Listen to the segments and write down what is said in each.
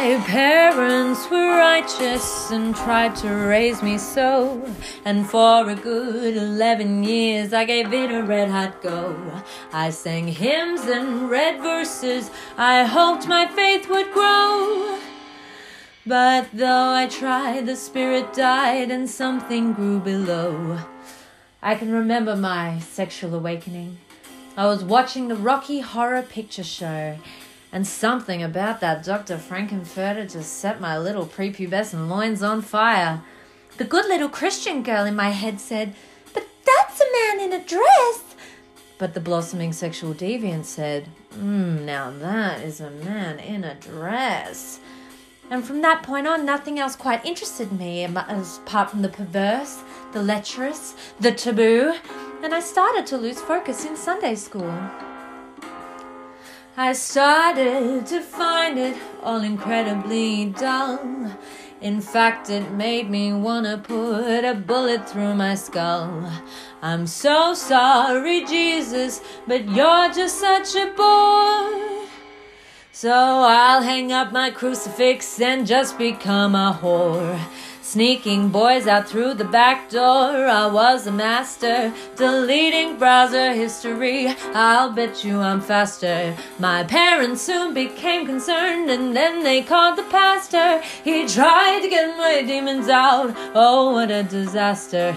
My parents were righteous and tried to raise me so. And for a good 11 years, I gave it a red hot go. I sang hymns and read verses. I hoped my faith would grow. But though I tried, the spirit died and something grew below. I can remember my sexual awakening. I was watching the Rocky Horror Picture Show, and something about that Dr. Frank-N-Furter just set my little prepubescent loins on fire. The good little Christian girl in my head said, But that's a man in a dress. But the blossoming sexual deviant said, Mmm, now that is a man in a dress. And from that point on, nothing else quite interested me apart from the perverse, the lecherous, the taboo, and I started to lose focus in Sunday school. I started to find it all incredibly dull. In fact, it made me wanna put a bullet through my skull. I'm so sorry, Jesus, but you're just such a bore. So I'll hang up my crucifix and just become a whore. Sneaking boys out through the back door, I was a master. Deleting browser history, I'll bet you I'm faster. My parents soon became concerned, and then they called the pastor. He tried to get my demons out. Oh, what a disaster.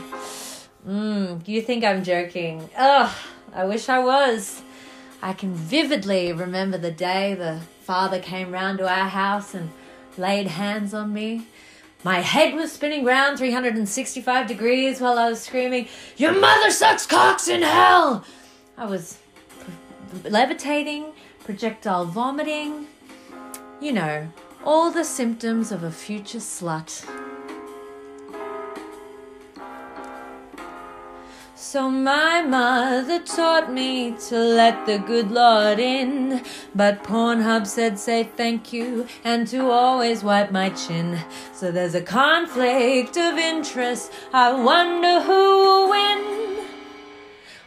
Mmm, you think I'm joking? Ugh, I wish I was. I can vividly remember the day the father came round to our house and laid hands on me. My head was spinning round 365 degrees while I was screaming, Your mother sucks cocks in hell! I was levitating, projectile vomiting, you know, all the symptoms of a future slut. So my mother taught me to let the good Lord in. But Pornhub said say thank you and to always wipe my chin. So there's a conflict of interest. I wonder who will win.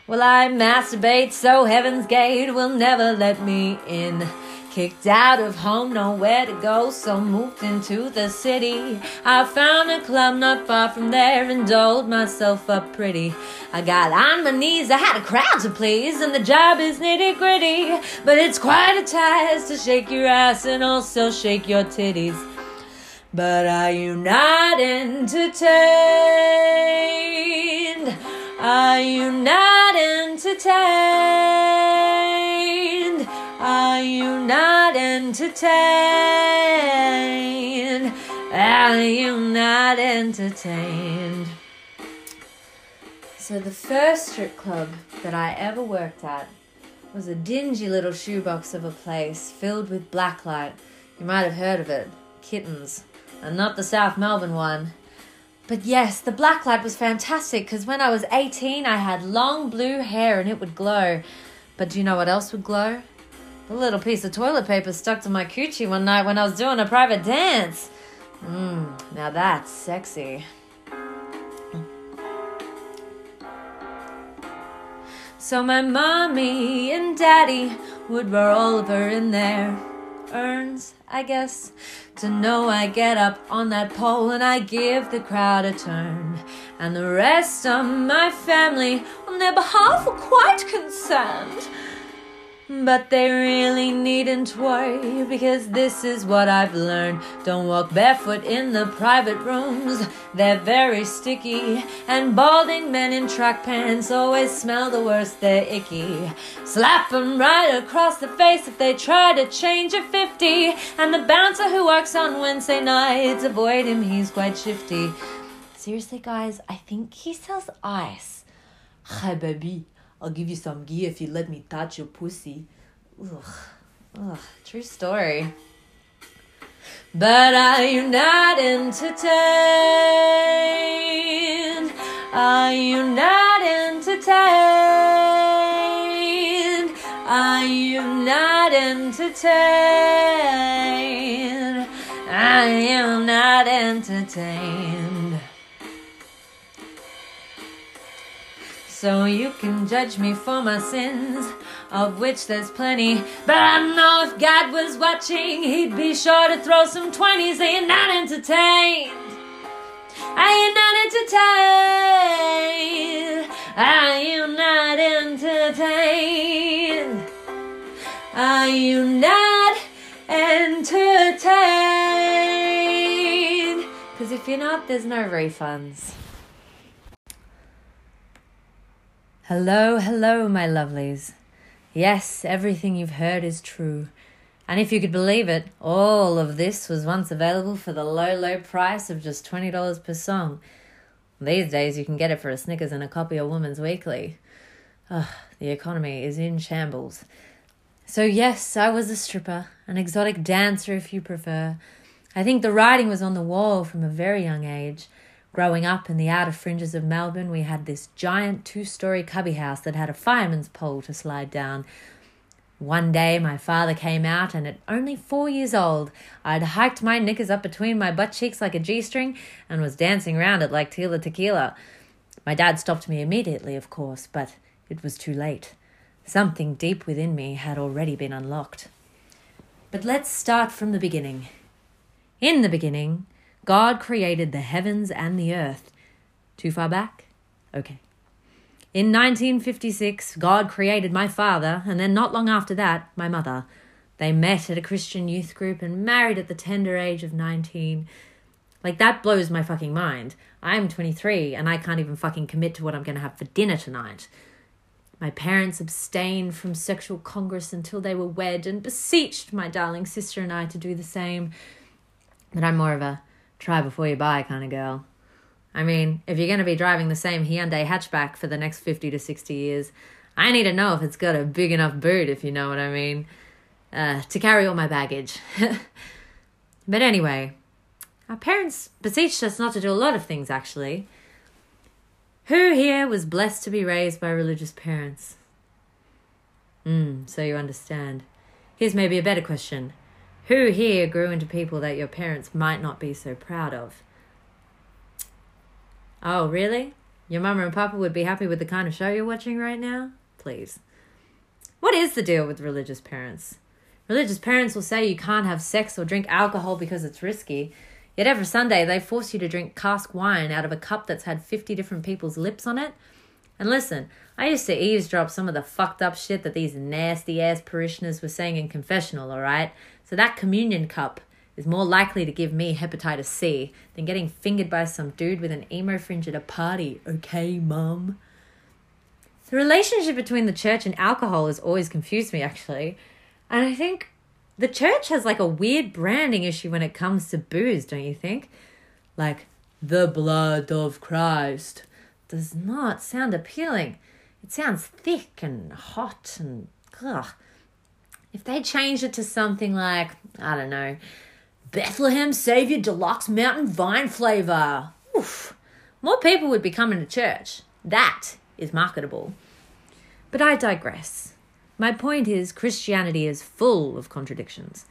Well, I masturbate so Heaven's Gate will never let me in. Kicked out of home, nowhere to go, so moved into the city. I found a club not far from there and doled myself up pretty. I got on my knees, I had a crowd to please, and the job is nitty gritty. But it's quite a task to shake your ass and also shake your titties. But are you not entertained? Are you not entertained? Are you not entertained? Are you not entertained? So, the first strip club that I ever worked at was a dingy little shoebox of a place filled with blacklight. You might have heard of it Kittens, and not the South Melbourne one. But yes, the blacklight was fantastic because when I was 18, I had long blue hair and it would glow. But do you know what else would glow? A little piece of toilet paper stuck to my coochie one night when I was doing a private dance. Mmm, now that's sexy. So my mommy and daddy would roll over in their urns, I guess, to know I get up on that pole and I give the crowd a turn. And the rest of my family, on their behalf, were quite concerned. But they really needn't worry because this is what I've learned. Don't walk barefoot in the private rooms, they're very sticky. And balding men in track pants always smell the worst, they're icky. Slap 'em right across the face if they try to change a 50. And the bouncer who works on Wednesday nights, avoid him, he's quite shifty. Seriously, guys, I think he sells ice. Hi, baby. I'll give you some ghee if you let me touch your pussy. Ugh. Ugh. True story. But are you not entertained? Are you not entertained? Are you not entertained? I am not entertained. So you can judge me for my sins, of which there's plenty. But I know if God was watching, he'd be sure to throw some 20s. Are not entertained? Are you not entertained? Are you not entertained? Are you not entertained? Because if you're not, there's no refunds. Hello, hello, my lovelies. Yes, everything you've heard is true. And if you could believe it, all of this was once available for the low, low price of just $20 per song. These days, you can get it for a Snickers and a copy of Woman's Weekly. Ugh, the economy is in shambles. So, yes, I was a stripper, an exotic dancer if you prefer. I think the writing was on the wall from a very young age. Growing up in the outer fringes of Melbourne, we had this giant two story cubby house that had a fireman's pole to slide down. One day, my father came out, and at only four years old, I'd hiked my knickers up between my butt cheeks like a G string and was dancing round it like Tila Tequila. My dad stopped me immediately, of course, but it was too late. Something deep within me had already been unlocked. But let's start from the beginning. In the beginning, God created the heavens and the earth. Too far back? Okay. In 1956, God created my father, and then not long after that, my mother. They met at a Christian youth group and married at the tender age of 19. Like, that blows my fucking mind. I'm 23 and I can't even fucking commit to what I'm to have for dinner tonight. My parents abstained from sexual congress until they were wed and beseeched my darling sister and I to do the same. But I'm more of a try before you buy kind of girl. I mean, if you're going to be driving the same Hyundai hatchback for the next 50 to 60 years, I need to know if it's got a big enough boot, if you know what I mean, uh, to carry all my baggage. but anyway, our parents beseeched us not to do a lot of things, actually. Who here was blessed to be raised by religious parents? Hmm, so you understand. Here's maybe a better question who here grew into people that your parents might not be so proud of? Oh, really? Your mama and papa would be happy with the kind of show you're watching right now? Please. What is the deal with religious parents? Religious parents will say you can't have sex or drink alcohol because it's risky. Yet every Sunday they force you to drink cask wine out of a cup that's had 50 different people's lips on it. And listen, I used to eavesdrop some of the fucked up shit that these nasty ass parishioners were saying in confessional, alright? So that communion cup is more likely to give me hepatitis C than getting fingered by some dude with an emo fringe at a party. Okay, mum? The relationship between the church and alcohol has always confused me, actually. And I think the church has like a weird branding issue when it comes to booze, don't you think? Like, the blood of Christ does not sound appealing. It sounds thick and hot and ugh. If they changed it to something like, I don't know, Bethlehem Savior Deluxe Mountain Vine flavor, oof, more people would be coming to church. That is marketable. But I digress. My point is, Christianity is full of contradictions.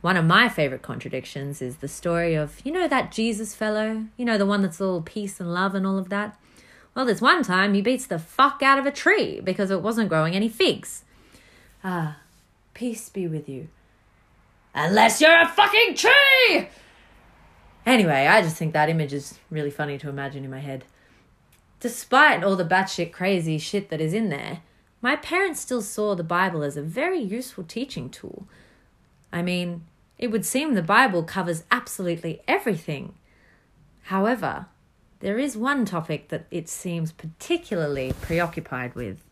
One of my favorite contradictions is the story of, you know, that Jesus fellow? You know, the one that's all peace and love and all of that? Well, there's one time he beats the fuck out of a tree because it wasn't growing any figs. Ah, Peace be with you. Unless you're a fucking tree! Anyway, I just think that image is really funny to imagine in my head. Despite all the batshit crazy shit that is in there, my parents still saw the Bible as a very useful teaching tool. I mean, it would seem the Bible covers absolutely everything. However, there is one topic that it seems particularly preoccupied with.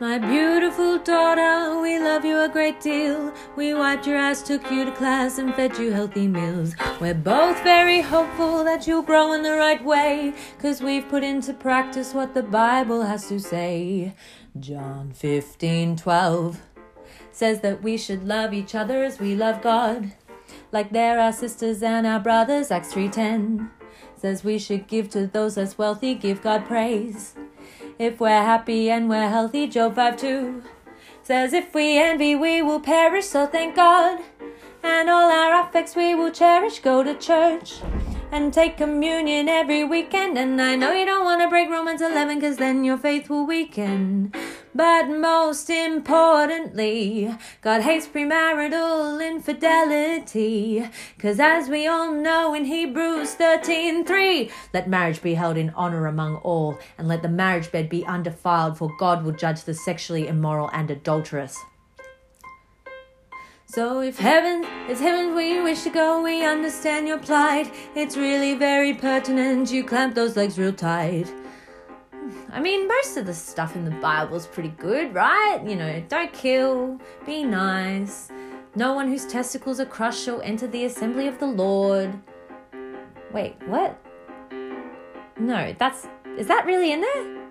My beautiful daughter, we love you a great deal. We wiped your ass, took you to class, and fed you healthy meals. We're both very hopeful that you'll grow in the right way, cause we've put into practice what the Bible has to say. John 15 12 says that we should love each other as we love God, like they're our sisters and our brothers. Acts 3:10 says we should give to those less wealthy, give God praise. If we're happy and we're healthy, Job 5 2 says, If we envy, we will perish, so thank God. And all our affects we will cherish, go to church. and take communion every weekend. And I know you don't want to break Romans 11 because then your faith will weaken. But most importantly, God hates premarital infidelity. Cause as we all know in Hebrews 13 3, let marriage be held in honor among all, and let the marriage bed be undefiled, for God will judge the sexually immoral and adulterous. So if heaven is heaven you wish to go, we understand your plight. It's really very pertinent. You clamp those legs real tight. I mean, most of the stuff in the Bible is pretty good, right? You know, don't kill, be nice. No one whose testicles are crushed shall enter the assembly of the Lord. Wait, what? No, that's. Is that really in there?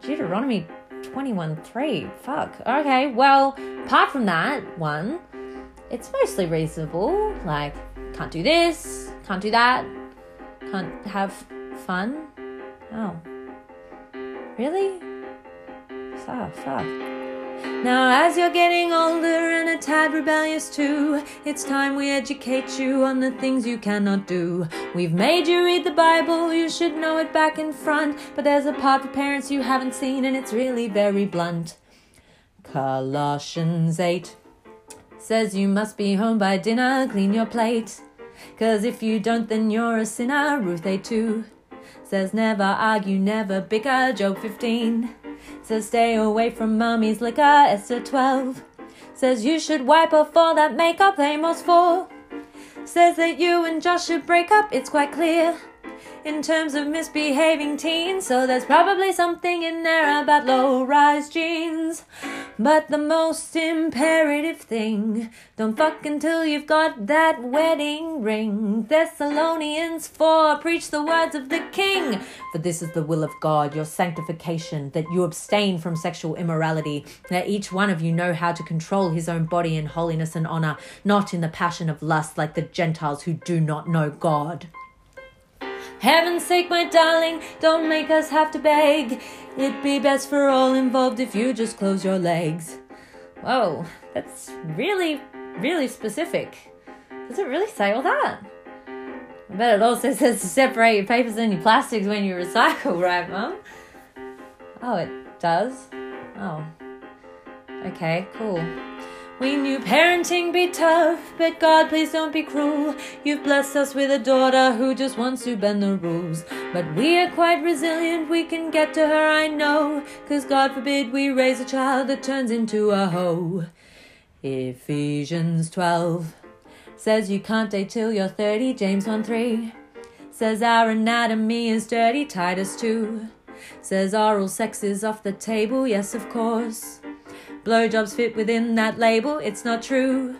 Deuteronomy 21 3. Fuck. Okay, well, apart from that one, it's mostly reasonable. Like, can't do this, can't do that, can't have fun. Oh. Really? Fuck, fuck. Now, as you're getting older and a tad rebellious too, it's time we educate you on the things you cannot do. We've made you read the Bible, you should know it back and front, but there's a part for parents you haven't seen, and it's really very blunt. Colossians 8 Says you must be home by dinner, clean your plate. Cause if you don't, then you're a sinner. Ruth 8 2 says never argue, never bicker. Job 15 says stay away from mommy's liquor. Esther 12 says you should wipe off all that makeup. Amos 4 says that you and Josh should break up. It's quite clear in terms of misbehaving teens, so there's probably something in there about low rise jeans. But the most imperative thing, don't fuck until you've got that wedding ring. Thessalonians 4, preach the words of the king. For this is the will of God, your sanctification, that you abstain from sexual immorality, that each one of you know how to control his own body in holiness and honor, not in the passion of lust like the Gentiles who do not know God. Heaven's sake, my darling, don't make us have to beg. It'd be best for all involved if you just close your legs. Whoa, that's really, really specific. Does it really say all that? I bet it also says to separate your papers and your plastics when you recycle, right, Mum? Oh, it does? Oh. Okay, cool. We knew parenting be tough, but God, please don't be cruel. You've blessed us with a daughter who just wants to bend the rules. But we are quite resilient, we can get to her, I know. Cause God forbid we raise a child that turns into a hoe. Ephesians 12 says you can't date till you're 30, James 1 3 says our anatomy is dirty, Titus 2 says oral sex is off the table, yes, of course. Blowjobs fit within that label, it's not true.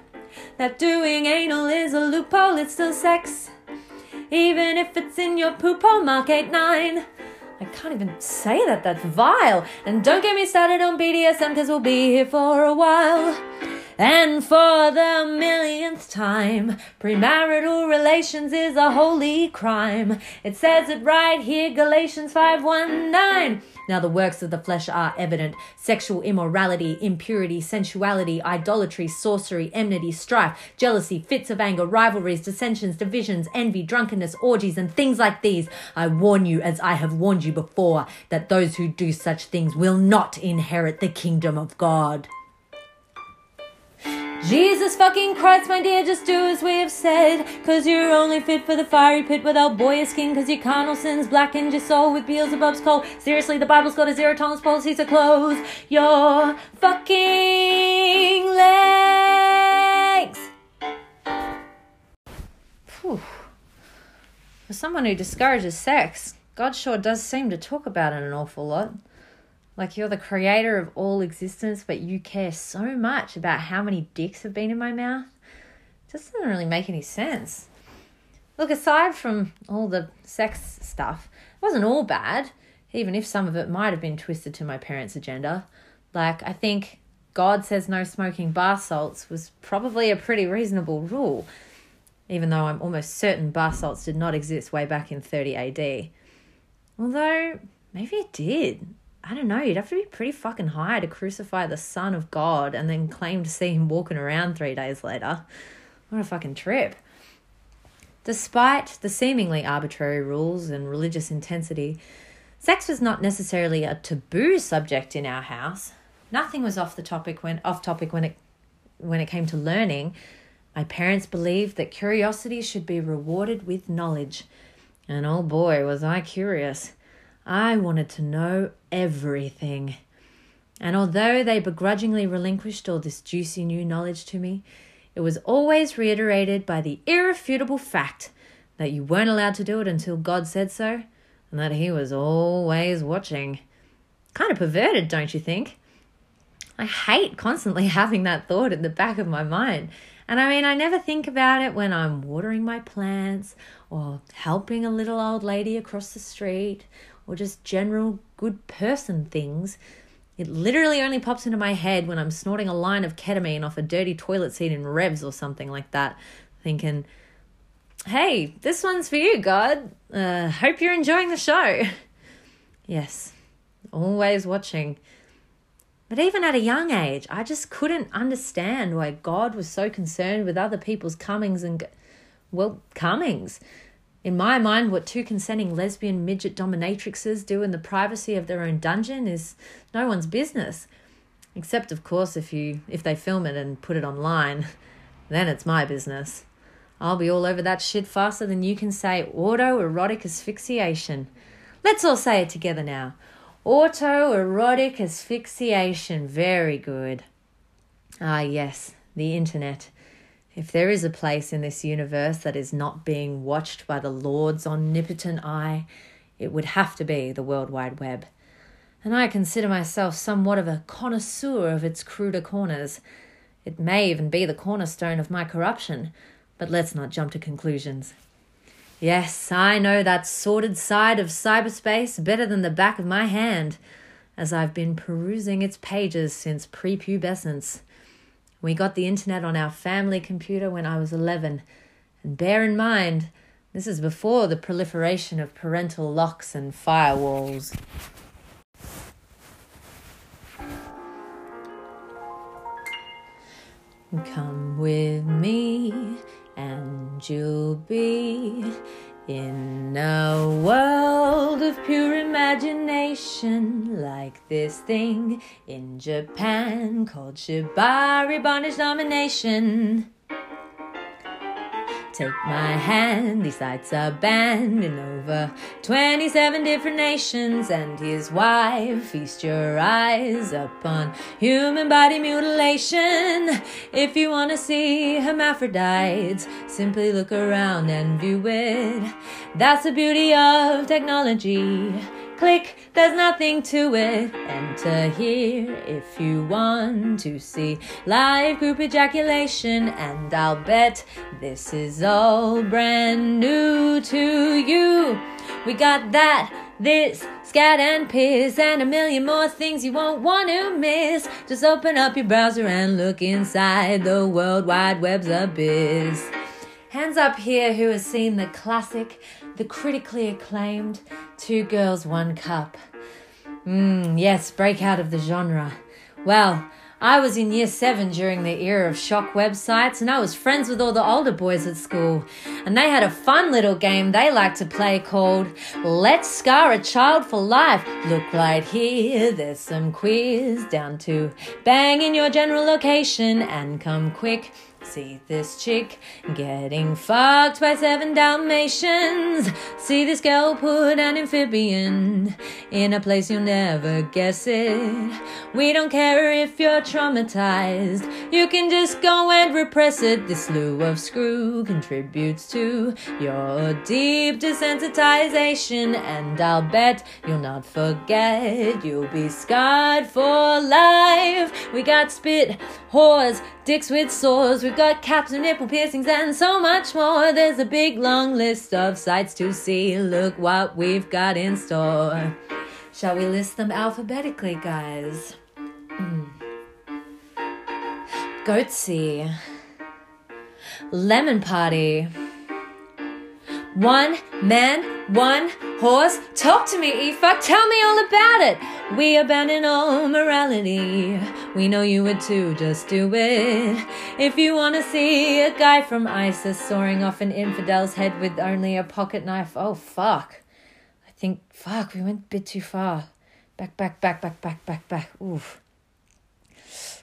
That doing anal is a loophole, it's still sex. Even if it's in your poop hole, Mark 8 9. I can't even say that, that's vile. And don't get me started on BDSM, because we'll be here for a while. And for the millionth time, premarital relations is a holy crime. It says it right here, Galatians 5:19. Now the works of the flesh are evident: sexual immorality, impurity, sensuality, idolatry, sorcery, enmity, strife, jealousy, fits of anger, rivalries, dissensions, divisions, envy, drunkenness, orgies, and things like these. I warn you, as I have warned you before, that those who do such things will not inherit the kingdom of God. Jesus fucking Christ, my dear, just do as we have said. Cause you're only fit for the fiery pit without boyish skin. Cause your carnal sins blackened your soul with Beelzebub's coal. Seriously, the Bible's got a zero tolerance policy to close your fucking legs. Whew. For someone who discourages sex, God sure does seem to talk about it an awful lot. Like you're the creator of all existence, but you care so much about how many dicks have been in my mouth. Just doesn't really make any sense. Look, aside from all the sex stuff, it wasn't all bad, even if some of it might have been twisted to my parents' agenda. Like, I think God says no smoking bath salts was probably a pretty reasonable rule, even though I'm almost certain bath salts did not exist way back in 30 AD. Although, maybe it did. I don't know, you'd have to be pretty fucking high to crucify the Son of God and then claim to see him walking around three days later. What a fucking trip. Despite the seemingly arbitrary rules and religious intensity, sex was not necessarily a taboo subject in our house. Nothing was off the topic when off topic when it when it came to learning. My parents believed that curiosity should be rewarded with knowledge. And oh boy, was I curious. I wanted to know everything. And although they begrudgingly relinquished all this juicy new knowledge to me, it was always reiterated by the irrefutable fact that you weren't allowed to do it until God said so, and that He was always watching. Kind of perverted, don't you think? I hate constantly having that thought in the back of my mind. And I mean, I never think about it when I'm watering my plants or helping a little old lady across the street or just general good person things it literally only pops into my head when I'm snorting a line of ketamine off a dirty toilet seat in Revs or something like that, thinking, hey, this one's for you, God. Uh, hope you're enjoying the show. Yes, always watching. But even at a young age, I just couldn't understand why God was so concerned with other people's comings and, well, comings. In my mind, what two consenting lesbian midget dominatrixes do in the privacy of their own dungeon is no one's business. Except, of course, if you if they film it and put it online, then it's my business. I'll be all over that shit faster than you can say autoerotic asphyxiation. Let's all say it together now. Autoerotic asphyxiation. Very good. Ah, yes, the internet. If there is a place in this universe that is not being watched by the Lord's omnipotent eye, it would have to be the World Wide Web. And I consider myself somewhat of a connoisseur of its cruder corners. It may even be the cornerstone of my corruption, but let's not jump to conclusions. Yes, I know that sordid side of cyberspace better than the back of my hand, as I've been perusing its pages since prepubescence. We got the internet on our family computer when I was 11. And bear in mind, this is before the proliferation of parental locks and firewalls. Come with me, and you'll be in a world of pure imagination, like this thing in Japan called Shibari Bondage Domination. Take my hand, these sites are banned in over 27 different nations, and his wife. Feast your eyes upon human body mutilation. If you want to see hermaphrodites, simply look around and view it. That's the beauty of technology. Click, there's nothing to it. Enter here if you want to see live group ejaculation, and I'll bet this is all brand new to you. We got that, this, scat and piss, and a million more things you won't want to miss. Just open up your browser and look inside the World Wide Web's abyss. Hands up here who has seen the classic, the critically acclaimed Two Girls, One Cup. Mmm, yes, breakout of the genre. Well, I was in year seven during the era of shock websites, and I was friends with all the older boys at school. And they had a fun little game they liked to play called Let's Scar a Child for Life. Look right here, there's some quiz down to bang in your general location and come quick See this chick getting fucked by seven Dalmatians. See this girl put an amphibian in a place you'll never guess it. We don't care if you're traumatized, you can just go and repress it. This slew of screw contributes to your deep desensitization, and I'll bet you'll not forget. You'll be scarred for life. We got spit, whores, dicks with sores. We've got caps and nipple piercings and so much more. There's a big long list of sights to see. Look what we've got in store. Shall we list them alphabetically, guys? Mm. Goatse. Lemon Party. One man, one horse. Talk to me, Aoife. Tell me all about it. We abandon all morality. We know you would too, just do it. If you want to see a guy from ISIS soaring off an infidel's head with only a pocket knife, oh fuck. I think, fuck, we went a bit too far. Back, back, back, back, back, back, back. Oof.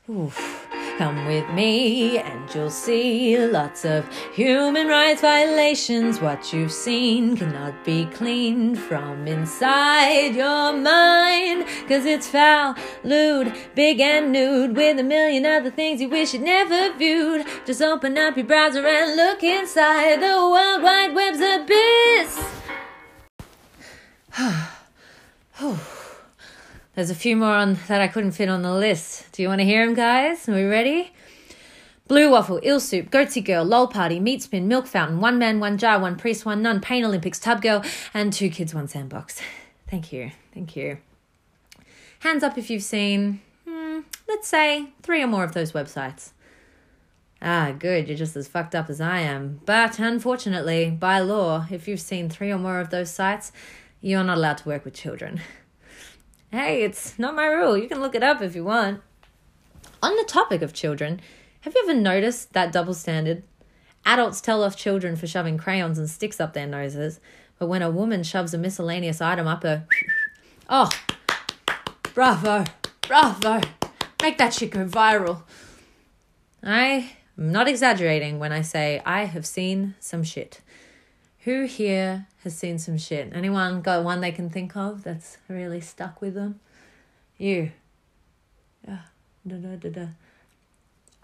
Oof. Come with me and you'll see lots of human rights violations. What you've seen cannot be cleaned from inside your mind. Cause it's foul, lewd, big and nude with a million other things you wish you'd never viewed. Just open up your browser and look inside the World Wide Web's abyss. There's a few more on that I couldn't fit on the list. Do you want to hear them, guys? Are we ready? Blue waffle, ill soup, goatse girl, lol party, meat spin, milk fountain, one man, one jar, one priest, one nun, pain Olympics, tub girl, and two kids, one sandbox. Thank you, thank you. Hands up if you've seen, hmm, let's say, three or more of those websites. Ah, good, you're just as fucked up as I am. But unfortunately, by law, if you've seen three or more of those sites, you're not allowed to work with children. Hey, it's not my rule. You can look it up if you want. On the topic of children, have you ever noticed that double standard? Adults tell off children for shoving crayons and sticks up their noses, but when a woman shoves a miscellaneous item up her. Oh, bravo, bravo. Make that shit go viral. I am not exaggerating when I say I have seen some shit. Who here has seen some shit? Anyone got one they can think of that's really stuck with them? You. Yeah. Da, da, da, da.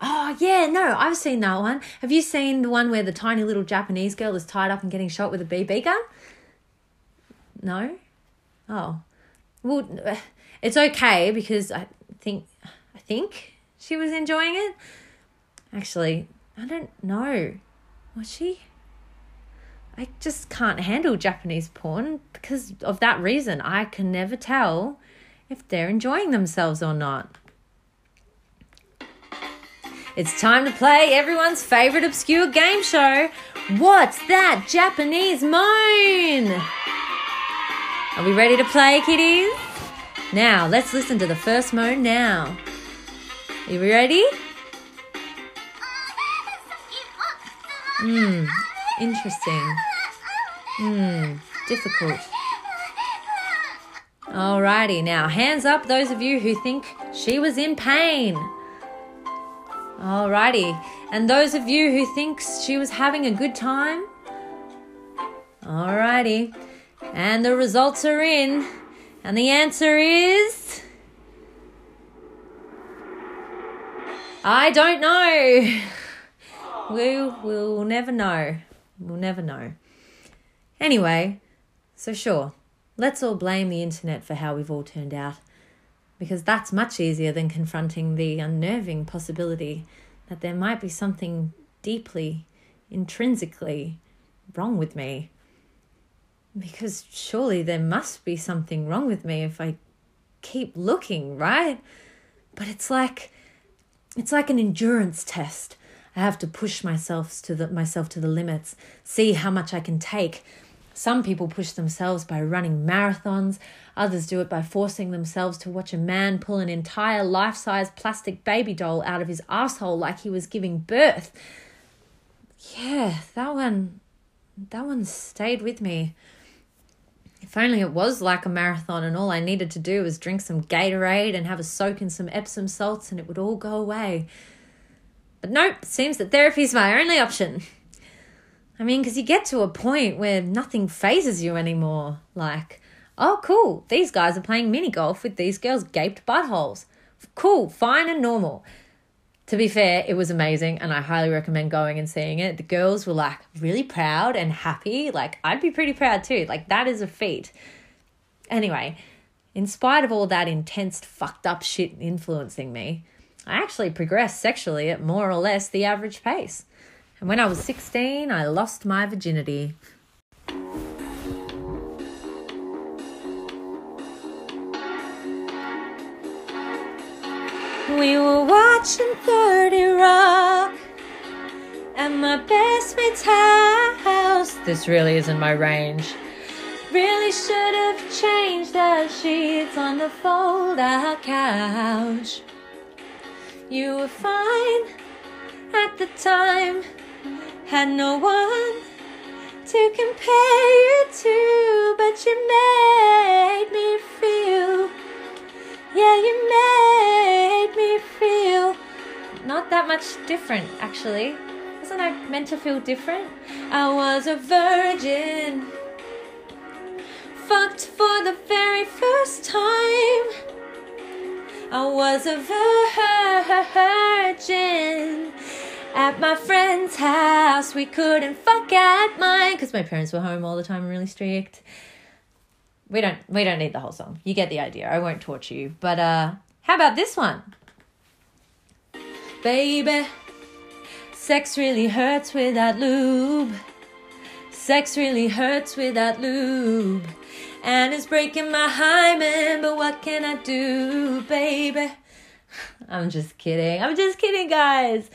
Oh, yeah, no, I've seen that one. Have you seen the one where the tiny little Japanese girl is tied up and getting shot with a BB gun? No? Oh. Well, it's okay because I think I think she was enjoying it. Actually, I don't know. Was she? I just can't handle Japanese porn because of that reason. I can never tell if they're enjoying themselves or not. It's time to play everyone's favorite obscure game show. What's that Japanese moan? Are we ready to play, kiddies? Now, let's listen to the first moan now. Are you ready? Hmm, interesting. Hmm, difficult. Alrighty, now hands up those of you who think she was in pain. Alrighty, and those of you who think she was having a good time. Alrighty, and the results are in, and the answer is. I don't know. We will never know. We'll never know. Anyway, so sure, let's all blame the internet for how we've all turned out, because that's much easier than confronting the unnerving possibility that there might be something deeply, intrinsically wrong with me. Because surely there must be something wrong with me if I keep looking, right? But it's like it's like an endurance test. I have to push myself to the myself to the limits, see how much I can take some people push themselves by running marathons, others do it by forcing themselves to watch a man pull an entire life size plastic baby doll out of his asshole like he was giving birth. Yeah, that one that one stayed with me. If only it was like a marathon and all I needed to do was drink some Gatorade and have a soak in some Epsom salts and it would all go away. But nope, seems that therapy's my only option. I mean, because you get to a point where nothing phases you anymore. Like, oh, cool, these guys are playing mini golf with these girls' gaped buttholes. Cool, fine, and normal. To be fair, it was amazing, and I highly recommend going and seeing it. The girls were like really proud and happy. Like, I'd be pretty proud too. Like, that is a feat. Anyway, in spite of all that intense, fucked up shit influencing me, I actually progressed sexually at more or less the average pace. And when I was 16, I lost my virginity. We were watching 30 Rock at my best mate's house. This really isn't my range. Really should have changed the sheets on the fold out couch. You were fine at the time, had no one to compare you to, but you made me feel. Yeah, you made me feel not that much different, actually. Wasn't I meant to feel different? I was a virgin. Fucked for the very first time. I was a virgin. At my friend's house, we couldn't fuck at mine because my parents were home all the time, really strict. We don't we don't need the whole song. You get the idea. I won't torture you. But uh how about this one? Baby, sex really hurts without lube. Sex really hurts without lube. And it's breaking my hymen, but what can I do, baby? I'm just kidding. I'm just kidding, guys.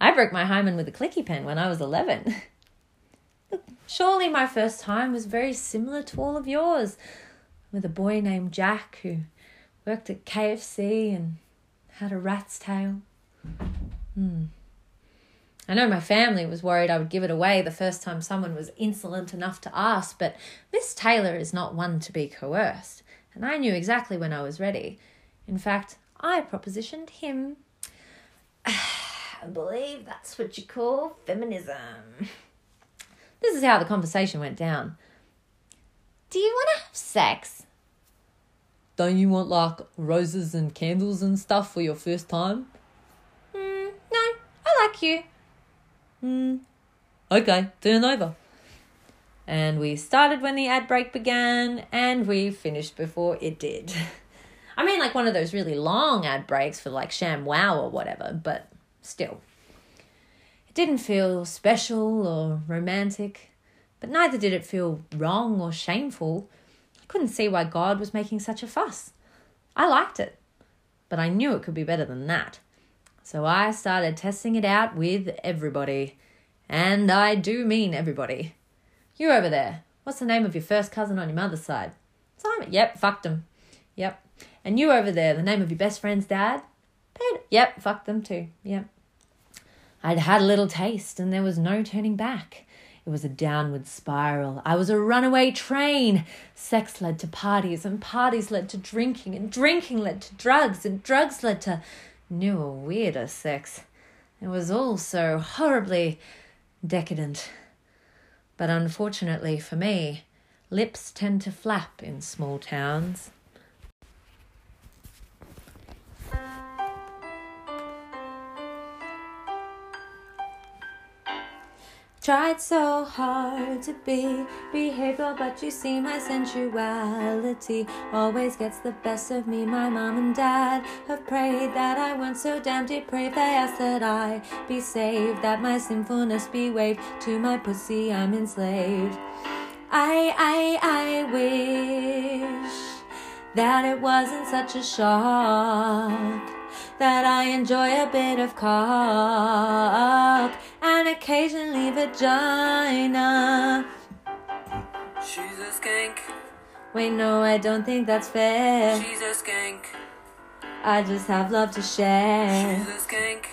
I broke my hymen with a clicky pen when I was 11. Surely my first time was very similar to all of yours, with a boy named Jack who worked at KFC and had a rat's tail. Hmm. I know my family was worried I would give it away the first time someone was insolent enough to ask, but Miss Taylor is not one to be coerced, and I knew exactly when I was ready. In fact, I propositioned him. I believe that's what you call feminism. This is how the conversation went down. Do you want to have sex? Don't you want like roses and candles and stuff for your first time? Mm, no, I like you. Hmm. Okay, turn over. And we started when the ad break began, and we finished before it did. I mean, like one of those really long ad breaks for like ShamWow or whatever, but still. It didn't feel special or romantic, but neither did it feel wrong or shameful. I couldn't see why God was making such a fuss. I liked it, but I knew it could be better than that. So I started testing it out with everybody. And I do mean everybody. You over there, what's the name of your first cousin on your mother's side? Simon. Yep, fucked him. Yep. And you over there, the name of your best friend's dad? Peter. Yep, fucked them too. Yep. I'd had a little taste and there was no turning back. It was a downward spiral. I was a runaway train. Sex led to parties, and parties led to drinking, and drinking led to drugs, and drugs led to newer, weirder sex. It was all so horribly decadent. But unfortunately for me, lips tend to flap in small towns. Tried so hard to be behavioral, but you see my sensuality always gets the best of me. My mom and dad have prayed that I weren't so damn depraved. They asked that I be saved, that my sinfulness be waived. To my pussy, I'm enslaved. I, I, I wish that it wasn't such a shock that I enjoy a bit of cock and occasionally vagina. She's a skank. Wait, no, I don't think that's fair. She's a skank. I just have love to share. She's a skank.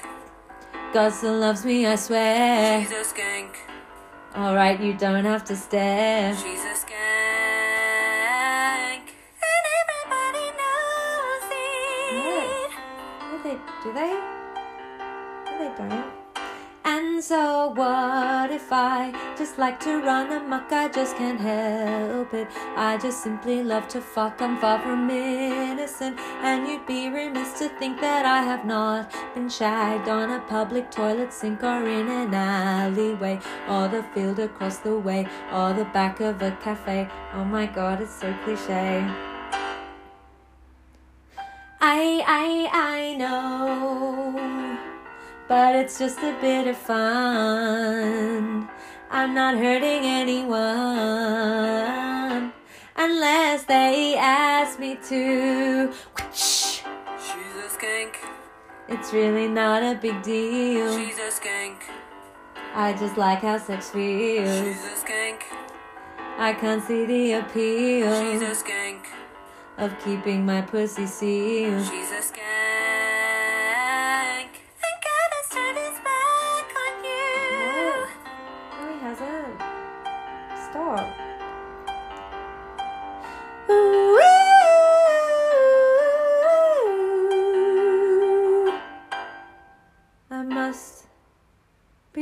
God still loves me, I swear. She's a skank. Alright, you don't have to stare. She's a skank. So, what if I just like to run amok? I just can't help it. I just simply love to fuck. I'm far from innocent. And you'd be remiss to think that I have not been shagged on a public toilet sink or in an alleyway, or the field across the way, or the back of a cafe. Oh my god, it's so cliche. I, I, I know, but it's just a bit of fun. I'm not hurting anyone unless they ask me to. She's a skank. It's really not a big deal. She's a skank. I just like how sex feels. She's a skank. I can't see the appeal She's a skank. of keeping my pussy sealed. She's a skank.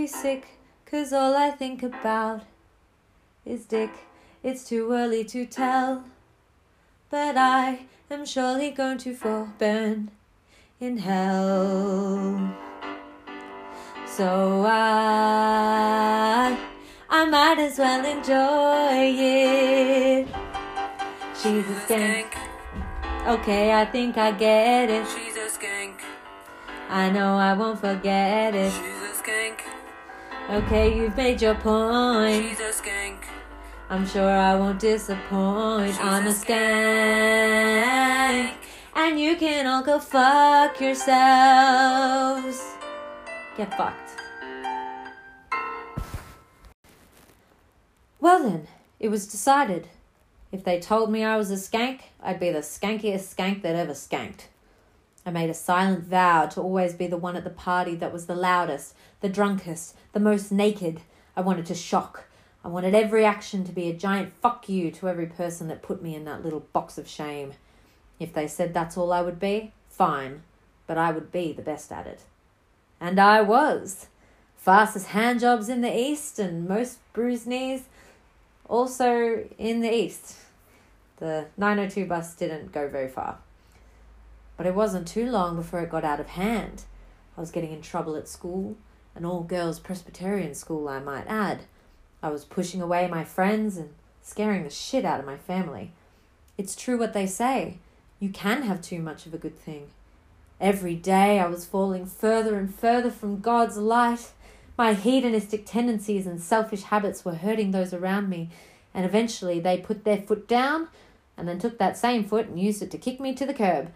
Be sick, cause all I think about is dick. It's too early to tell, but I am surely going to fall burn in hell. So I, I might as well enjoy it. She's a skank. Okay, I think I get it. She's a skank. I know I won't forget it. She's a skank. Okay, you've made your point. She's a skank. I'm sure I won't disappoint. She's I'm a a skank. And you can all go fuck yourselves. Get fucked. Well then, it was decided. If they told me I was a skank, I'd be the skankiest skank that ever skanked. I made a silent vow to always be the one at the party that was the loudest, the drunkest, the most naked. I wanted to shock. I wanted every action to be a giant fuck you to every person that put me in that little box of shame. If they said that's all I would be, fine, but I would be the best at it. And I was. Fastest hand jobs in the East and most bruised knees also in the East. The 902 bus didn't go very far. But it wasn't too long before it got out of hand. I was getting in trouble at school, an all girls Presbyterian school, I might add. I was pushing away my friends and scaring the shit out of my family. It's true what they say you can have too much of a good thing. Every day I was falling further and further from God's light. My hedonistic tendencies and selfish habits were hurting those around me, and eventually they put their foot down and then took that same foot and used it to kick me to the curb.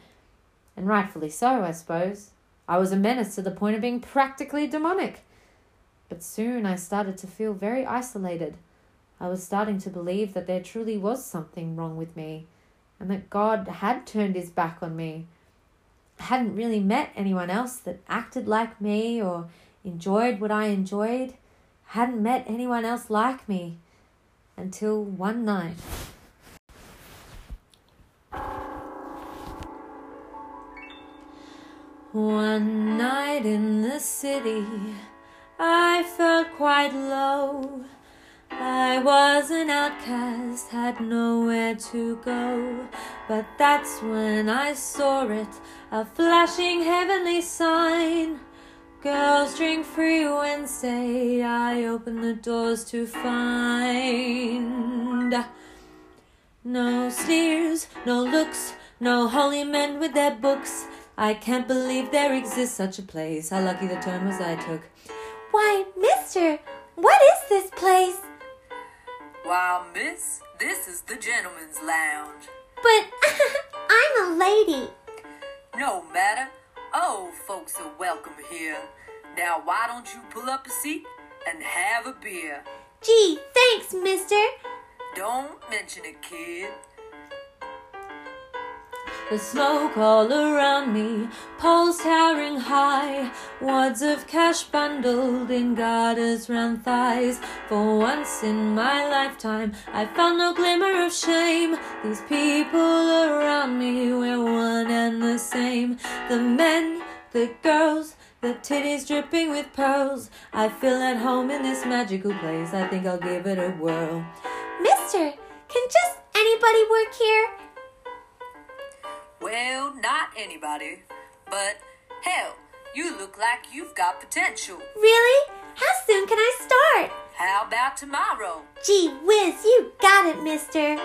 And rightfully so, I suppose. I was a menace to the point of being practically demonic. But soon I started to feel very isolated. I was starting to believe that there truly was something wrong with me and that God had turned his back on me. I hadn't really met anyone else that acted like me or enjoyed what I enjoyed. I hadn't met anyone else like me until one night. One night in the city, I felt quite low. I was an outcast, had nowhere to go. But that's when I saw it, a flashing heavenly sign. Girls drink free Wednesday, I opened the doors to find. No sneers, no looks, no holy men with their books. I can't believe there exists such a place. How lucky the turn was I took. Why, mister, what is this place? Wow, miss, this is the gentleman's lounge. But I'm a lady. No matter. Oh, folks are welcome here. Now, why don't you pull up a seat and have a beer? Gee, thanks, mister. Don't mention it, kid. The smoke all around me, poles towering high, wads of cash bundled in garters round thighs. For once in my lifetime, I found no glimmer of shame. These people around me were one and the same. The men, the girls, the titties dripping with pearls. I feel at home in this magical place. I think I'll give it a whirl. Mister, can just anybody work here? Well, not anybody, but hell, you look like you've got potential. Really? How soon can I start? How about tomorrow? Gee whiz, you got it, mister.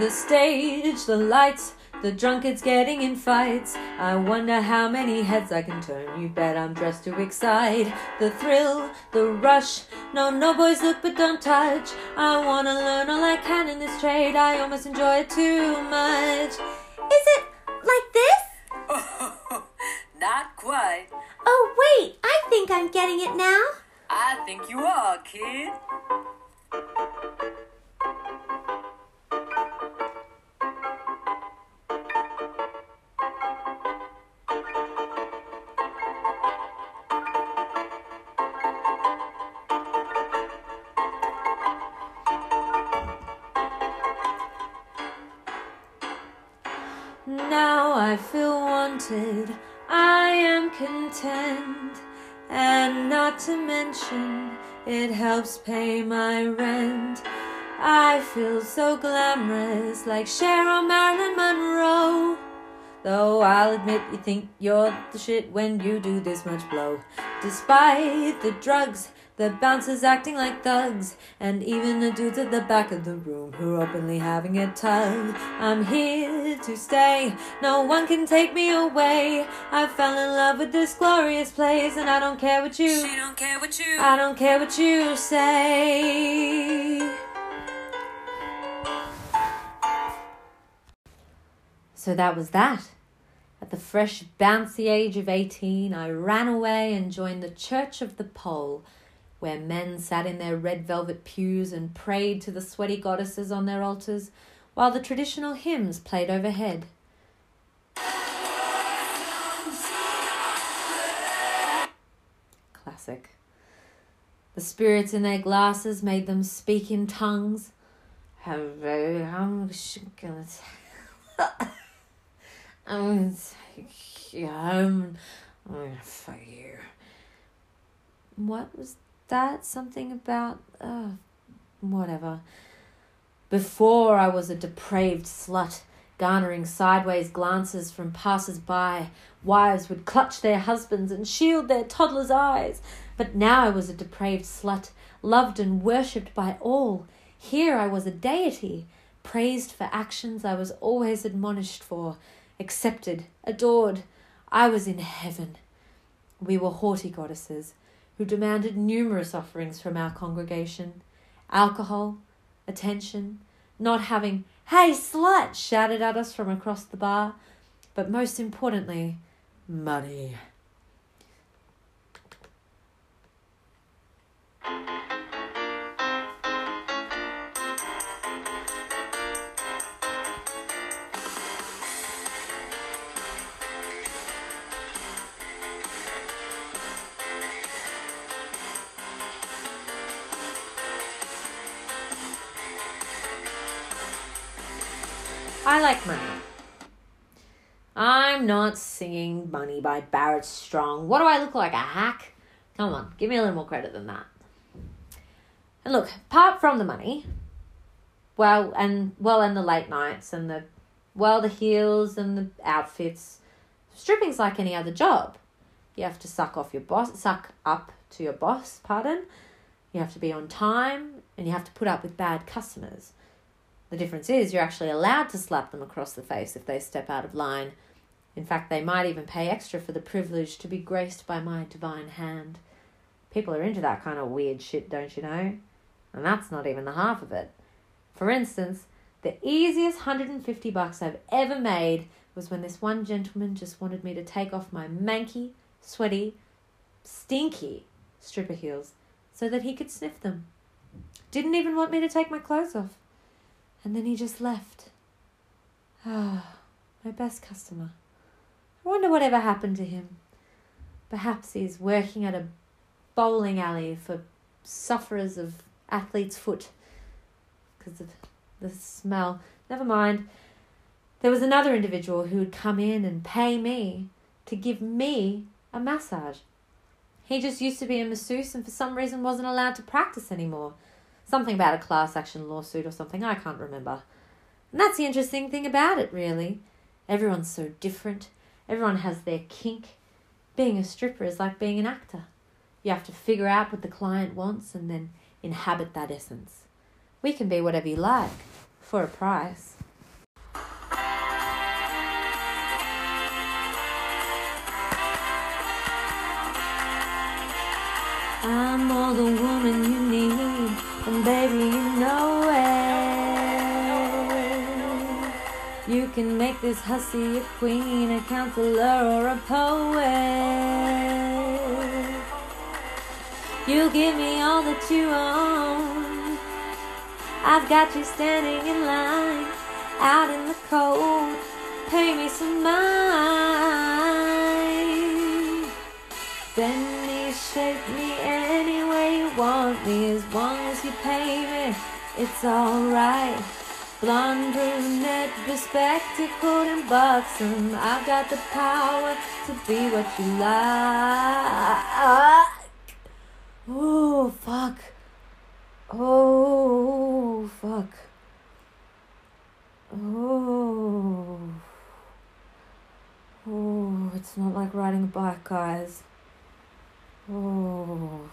The stage, the lights, the drunkards getting in fights. I wonder how many heads I can turn. You bet I'm dressed to excite. The thrill, the rush. No, no boys look but don't touch. I wanna learn all I can in this trade. I almost enjoy it too much. Is it like this? Not quite. Oh, wait, I think I'm getting it now. I think you are, kid. Now I feel wanted, I am content, and not to mention it helps pay my rent. I feel so glamorous, like Cheryl Marilyn Monroe. Though I'll admit you think you're the shit when you do this much blow. Despite the drugs, the bouncers acting like thugs, and even the dudes at the back of the room who are openly having a tug. I'm here to stay, no one can take me away. I fell in love with this glorious place, and I don't care what you. She don't care what you. I don't care what you say. So that was that. At the fresh, bouncy age of 18, I ran away and joined the Church of the Pole, where men sat in their red velvet pews and prayed to the sweaty goddesses on their altars, while the traditional hymns played overhead. Classic. The spirits in their glasses made them speak in tongues. I'm take you home. I'm gonna fuck you. What was that? Something about uh whatever. Before I was a depraved slut, garnering sideways glances from passers by. Wives would clutch their husbands and shield their toddlers' eyes. But now I was a depraved slut, loved and worshipped by all. Here I was a deity, praised for actions I was always admonished for, accepted, adored. I was in heaven. We were haughty goddesses who demanded numerous offerings from our congregation alcohol, attention, not having, hey, slut, shouted at us from across the bar, but most importantly, money. Like money. I'm not singing Money by Barrett Strong. What do I look like? A hack? Come on, give me a little more credit than that. And look, apart from the money, well, and well, and the late nights and the well, the heels and the outfits, stripping's like any other job. You have to suck off your boss, suck up to your boss. Pardon. You have to be on time, and you have to put up with bad customers. The difference is you're actually allowed to slap them across the face if they step out of line. In fact, they might even pay extra for the privilege to be graced by my divine hand. People are into that kind of weird shit, don't you know? And that's not even the half of it. For instance, the easiest 150 bucks I've ever made was when this one gentleman just wanted me to take off my manky, sweaty, stinky stripper heels so that he could sniff them. Didn't even want me to take my clothes off. And then he just left. Ah, my best customer. I wonder whatever happened to him. Perhaps he's working at a bowling alley for sufferers of athlete's foot because of the smell. Never mind. There was another individual who would come in and pay me to give me a massage. He just used to be a masseuse and for some reason wasn't allowed to practice anymore. Something about a class action lawsuit or something, I can't remember. And that's the interesting thing about it, really. Everyone's so different, everyone has their kink. Being a stripper is like being an actor. You have to figure out what the client wants and then inhabit that essence. We can be whatever you like for a price. I'm all the woman you need, and baby, you know it. You can make this hussy a queen, a counselor, or a poet. You give me all that you own. I've got you standing in line out in the cold. Pay me some mind. Bend me, shape me you want me. As long as you pay me, it's alright. Blonde, brunette, bespectacled and buxom. I've got the power to be what you like. Oh, fuck. Oh, fuck. Oh. Oh, it's not like riding a bike, guys. Oh.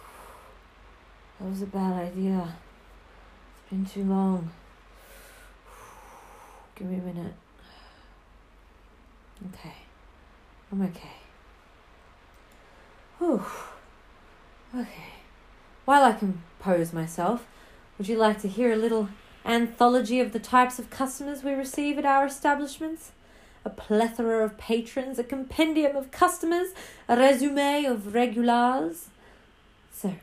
That was a bad idea. It's been too long. Give me a minute. Okay. I'm okay. Whew. Okay. While I compose myself, would you like to hear a little anthology of the types of customers we receive at our establishments? A plethora of patrons, a compendium of customers, a resume of regulars. So,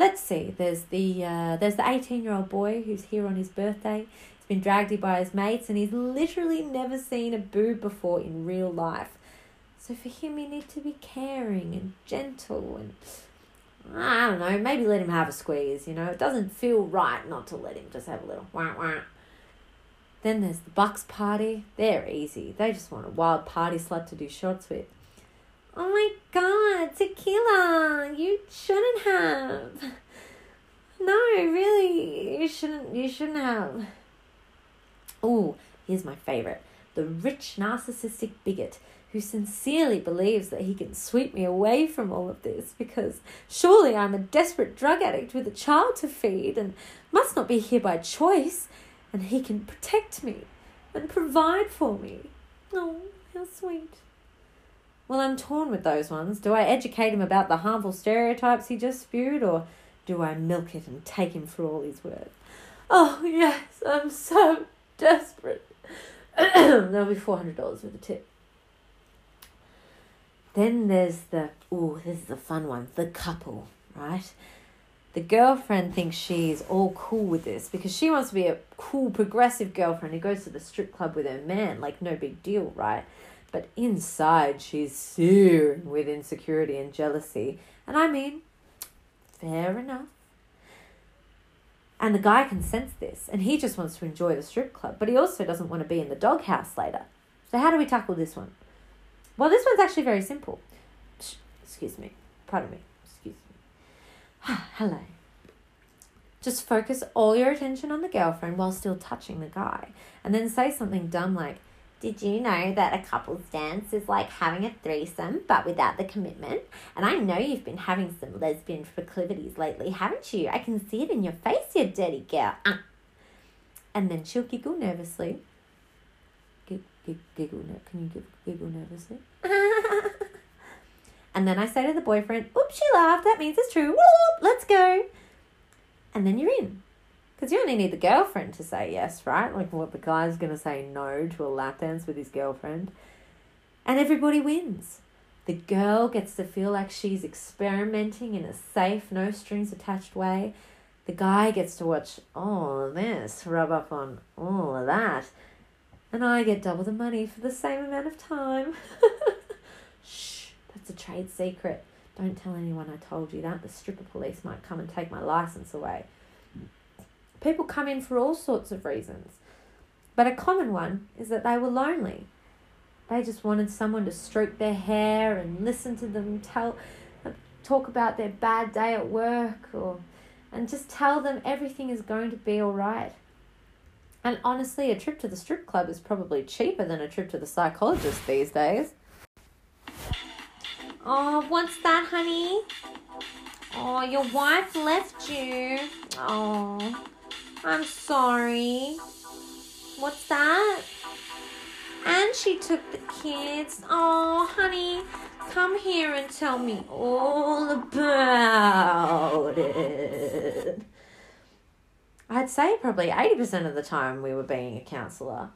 let's see. There's the uh, there's the eighteen year old boy who's here on his birthday. He's been dragged here by his mates, and he's literally never seen a boob before in real life. So for him, you need to be caring and gentle and I don't know, maybe let him have a squeeze, you know. It doesn't feel right not to let him just have a little wah wah. Then there's the Bucks party. They're easy. They just want a wild party slut to do shots with. Oh my god, tequila! You shouldn't have. No, really, you shouldn't. You shouldn't have. Oh, here's my favorite: the rich narcissistic bigot who sincerely believes that he can sweep me away from all of this because surely I'm a desperate drug addict with a child to feed and must not be here by choice, and he can protect me and provide for me. Oh, how sweet. Well, I'm torn with those ones. Do I educate him about the harmful stereotypes he just spewed, or do I milk it and take him for all he's worth? Oh, yes, I'm so desperate. There'll be $400 with a tip. Then there's the, oh, this is a fun one, the couple, right? The girlfriend thinks she's all cool with this because she wants to be a cool, progressive girlfriend who goes to the strip club with her man, like no big deal, right? But inside, she's searing with insecurity and jealousy. And I mean, fair enough. And the guy can sense this, and he just wants to enjoy the strip club, but he also doesn't want to be in the doghouse later. So, how do we tackle this one? Well, this one's actually very simple. Excuse me. Pardon me. Excuse me. Hello. Just focus all your attention on the girlfriend while still touching the guy. And then say something dumb like, Did you know that a couple's dance is like having a threesome but without the commitment? And I know you've been having some lesbian proclivities lately, haven't you? I can see it in your face, you dirty girl. Uh. And then she'll giggle nervously giggle. Can you giggle nervously? and then I say to the boyfriend, "Oops, she laughed. That means it's true. Let's go." And then you're in, because you only need the girlfriend to say yes, right? Like what the guy's gonna say no to a lap dance with his girlfriend, and everybody wins. The girl gets to feel like she's experimenting in a safe, no strings attached way. The guy gets to watch all of this, rub up on all of that and I get double the money for the same amount of time. Shh, that's a trade secret. Don't tell anyone I told you that. The stripper police might come and take my license away. People come in for all sorts of reasons, but a common one is that they were lonely. They just wanted someone to stroke their hair and listen to them tell, talk about their bad day at work, or and just tell them everything is going to be all right. And honestly, a trip to the strip club is probably cheaper than a trip to the psychologist these days. Oh, what's that, honey? Oh, your wife left you. Oh, I'm sorry. What's that? And she took the kids. Oh, honey, come here and tell me all about it. I'd say probably 80% of the time we were being a counsellor.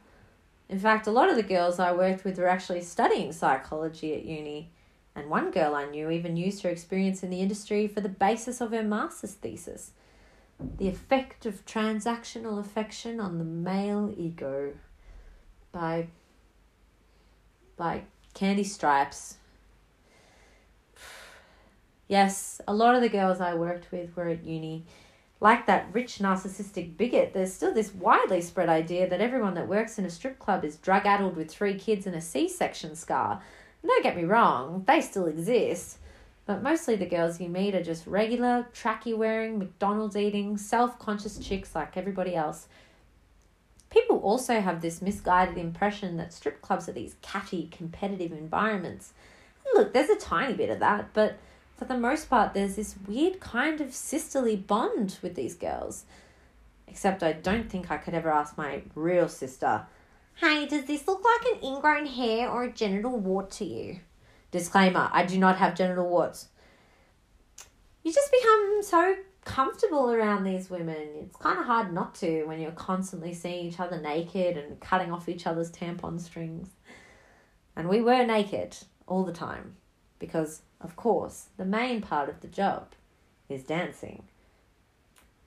In fact, a lot of the girls I worked with were actually studying psychology at uni. And one girl I knew even used her experience in the industry for the basis of her master's thesis The Effect of Transactional Affection on the Male Ego by, by Candy Stripes. Yes, a lot of the girls I worked with were at uni. Like that rich narcissistic bigot, there's still this widely spread idea that everyone that works in a strip club is drug addled with three kids and a C section scar. And don't get me wrong, they still exist. But mostly the girls you meet are just regular, tracky wearing, McDonald's eating, self conscious chicks like everybody else. People also have this misguided impression that strip clubs are these catty, competitive environments. Look, there's a tiny bit of that, but for the most part, there's this weird kind of sisterly bond with these girls. Except I don't think I could ever ask my real sister, Hey, does this look like an ingrown hair or a genital wart to you? Disclaimer I do not have genital warts. You just become so comfortable around these women. It's kind of hard not to when you're constantly seeing each other naked and cutting off each other's tampon strings. And we were naked all the time because, of course, the main part of the job is dancing.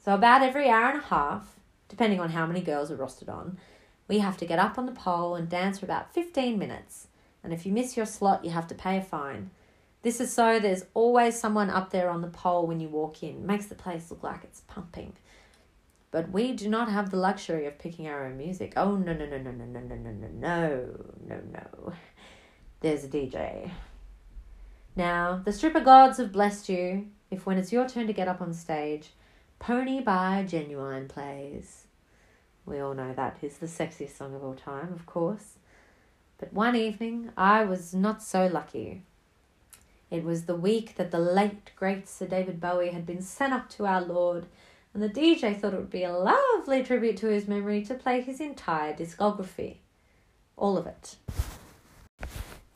So, about every hour and a half, depending on how many girls are rostered on, we have to get up on the pole and dance for about 15 minutes. And if you miss your slot, you have to pay a fine. This is so there's always someone up there on the pole when you walk in. Makes the place look like it's pumping. But we do not have the luxury of picking our own music. Oh no no no no no no no no no no no no. There's a DJ. Now, the stripper gods have blessed you if when it's your turn to get up on stage, Pony by Ginuwine plays. We all know that is the sexiest song of all time, of course. But one evening I was not so lucky. It was the week that the late great Sir David Bowie had been sent up to our Lord, and the DJ thought it would be a lovely tribute to his memory to play his entire discography. All of it.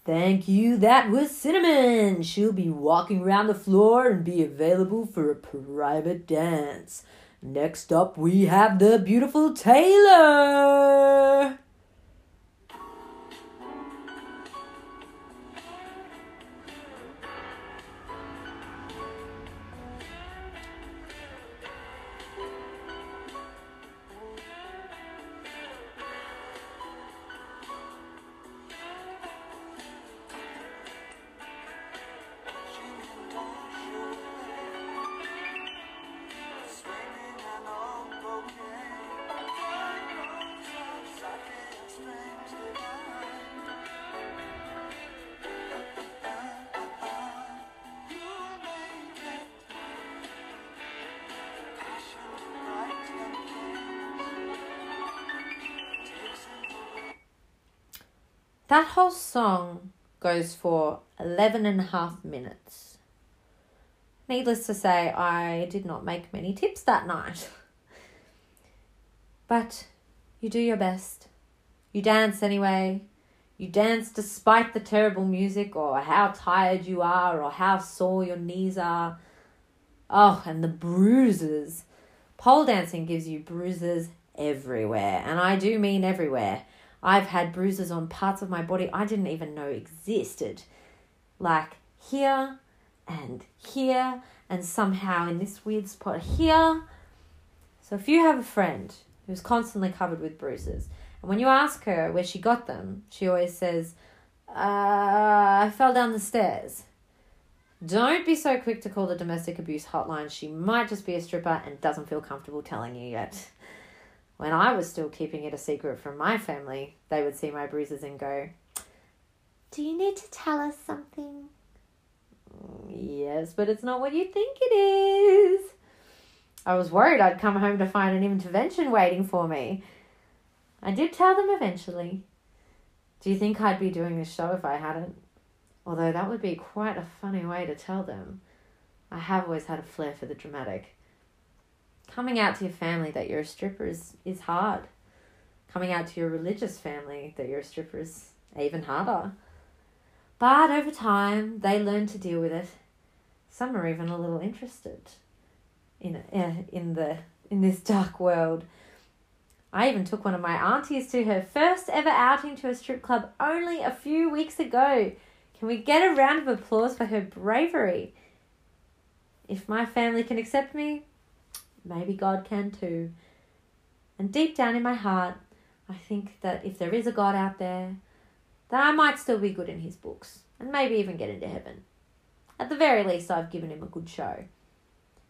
Thank you, that was Cinnamon. She'll be walking around the floor and be available for a private dance. Next up, we have the beautiful Taylor. That whole song goes for 11 and a half minutes. Needless to say, I did not make many tips that night. But you do your best. You dance anyway. You dance despite the terrible music or how tired you are or how sore your knees are. Oh, and the bruises. Pole dancing gives you bruises everywhere, and I do mean everywhere. I've had bruises on parts of my body I didn't even know existed. Like here and here, and somehow in this weird spot here. So if you have a friend who's constantly covered with bruises, and when you ask her where she got them, she always says, uh, I fell down the stairs. Don't be so quick to call the domestic abuse hotline. She might just be a stripper and doesn't feel comfortable telling you yet. When I was still keeping it a secret from my family, they would see my bruises and go, Do you need to tell us something? Yes, but it's not what you think it is. I was worried I'd come home to find an intervention waiting for me. I did tell them eventually. Do you think I'd be doing this show if I hadn't? Although that would be quite a funny way to tell them. I have always had a flair for the dramatic. Coming out to your family that you're a stripper is, is hard. Coming out to your religious family that you're a stripper is even harder. But over time, they learn to deal with it. Some are even a little interested in uh, in the in this dark world. I even took one of my aunties to her first ever outing to a strip club only a few weeks ago. Can we get a round of applause for her bravery? If my family can accept me, maybe God can too. And deep down in my heart, I think that if there is a God out there, that I might still be good in his books and maybe even get into heaven. At the very least, I've given him a good show.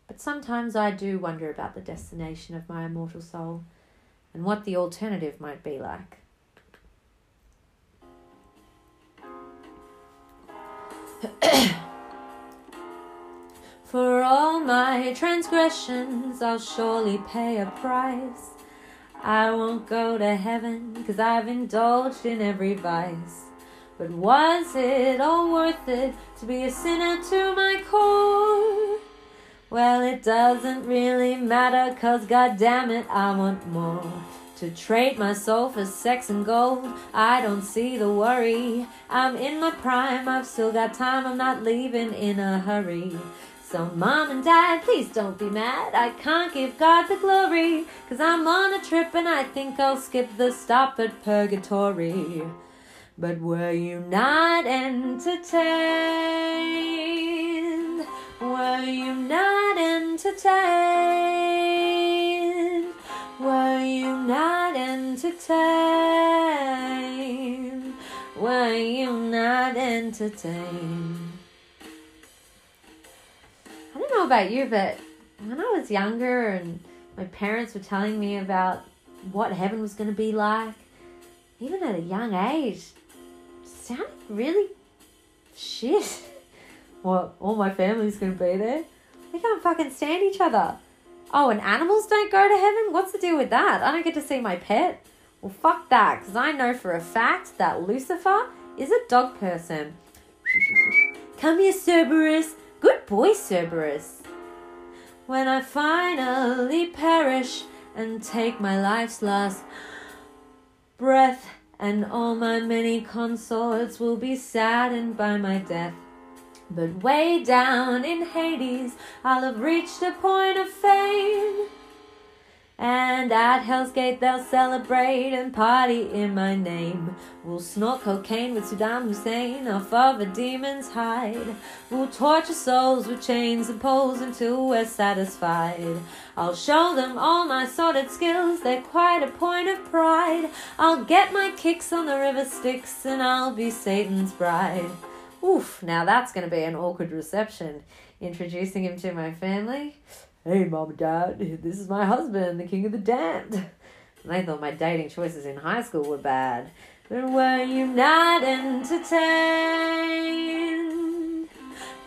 But sometimes I do wonder about the destination of my immortal soul and what the alternative might be like. My transgressions, I'll surely pay a price. I won't go to heaven because I've indulged in every vice. But was it all worth it to be a sinner to my core? Well, it doesn't really matter cause damn it, I want more. To trade my soul for sex and gold, I don't see the worry. I'm in my prime, I've still got time, I'm not leaving in a hurry. So, mom and dad, please don't be mad. I can't give God the glory. Cause I'm on a trip and I think I'll skip the stop at purgatory. But were you not entertained? Were you not entertained? Were you not entertained? Were you not entertained? I don't know about you, but when I was younger and my parents were telling me about what heaven was going to be like, even at a young age, sounded really shit. What? All my family's going to be there? We can't fucking stand each other. Oh, and animals don't go to heaven? What's the deal with that? I don't get to see my pet. Well, fuck that, because I know for a fact that Lucifer is a dog person. Come here, Cerberus. Good boy, Cerberus. When I finally perish and take my life's last breath, and all my many consorts will be saddened by my death. But way down in Hades, I'll have reached a point of fame. And at Hell's Gate they'll celebrate and party in my name. We'll snort cocaine with Saddam Hussein off of a demon's hide. We'll torture souls with chains and poles until we're satisfied. I'll show them all my sordid skills, they're quite a point of pride. I'll get my kicks on the river Styx and I'll be Satan's bride. Oof, now that's going to be an awkward reception. Introducing him to my family. Hey, mom and dad, this is my husband, the king of the damned. And they thought my dating choices in high school were bad. But were you not entertained?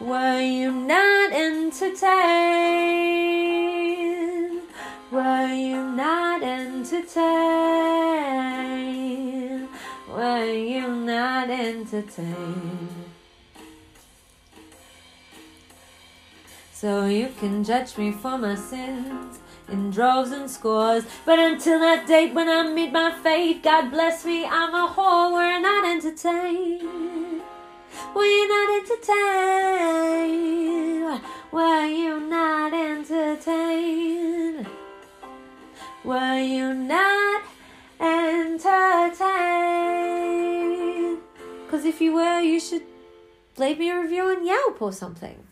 Were you not entertained? Were you not entertained? Were you not entertained? So you can judge me for my sins in droves and scores. But until that date when I meet my fate, God bless me, I'm a whore. We're not entertained. We're not entertained? Were you not entertained? Were you not entertained? Because if you were, you should leave me a review on Yelp or something.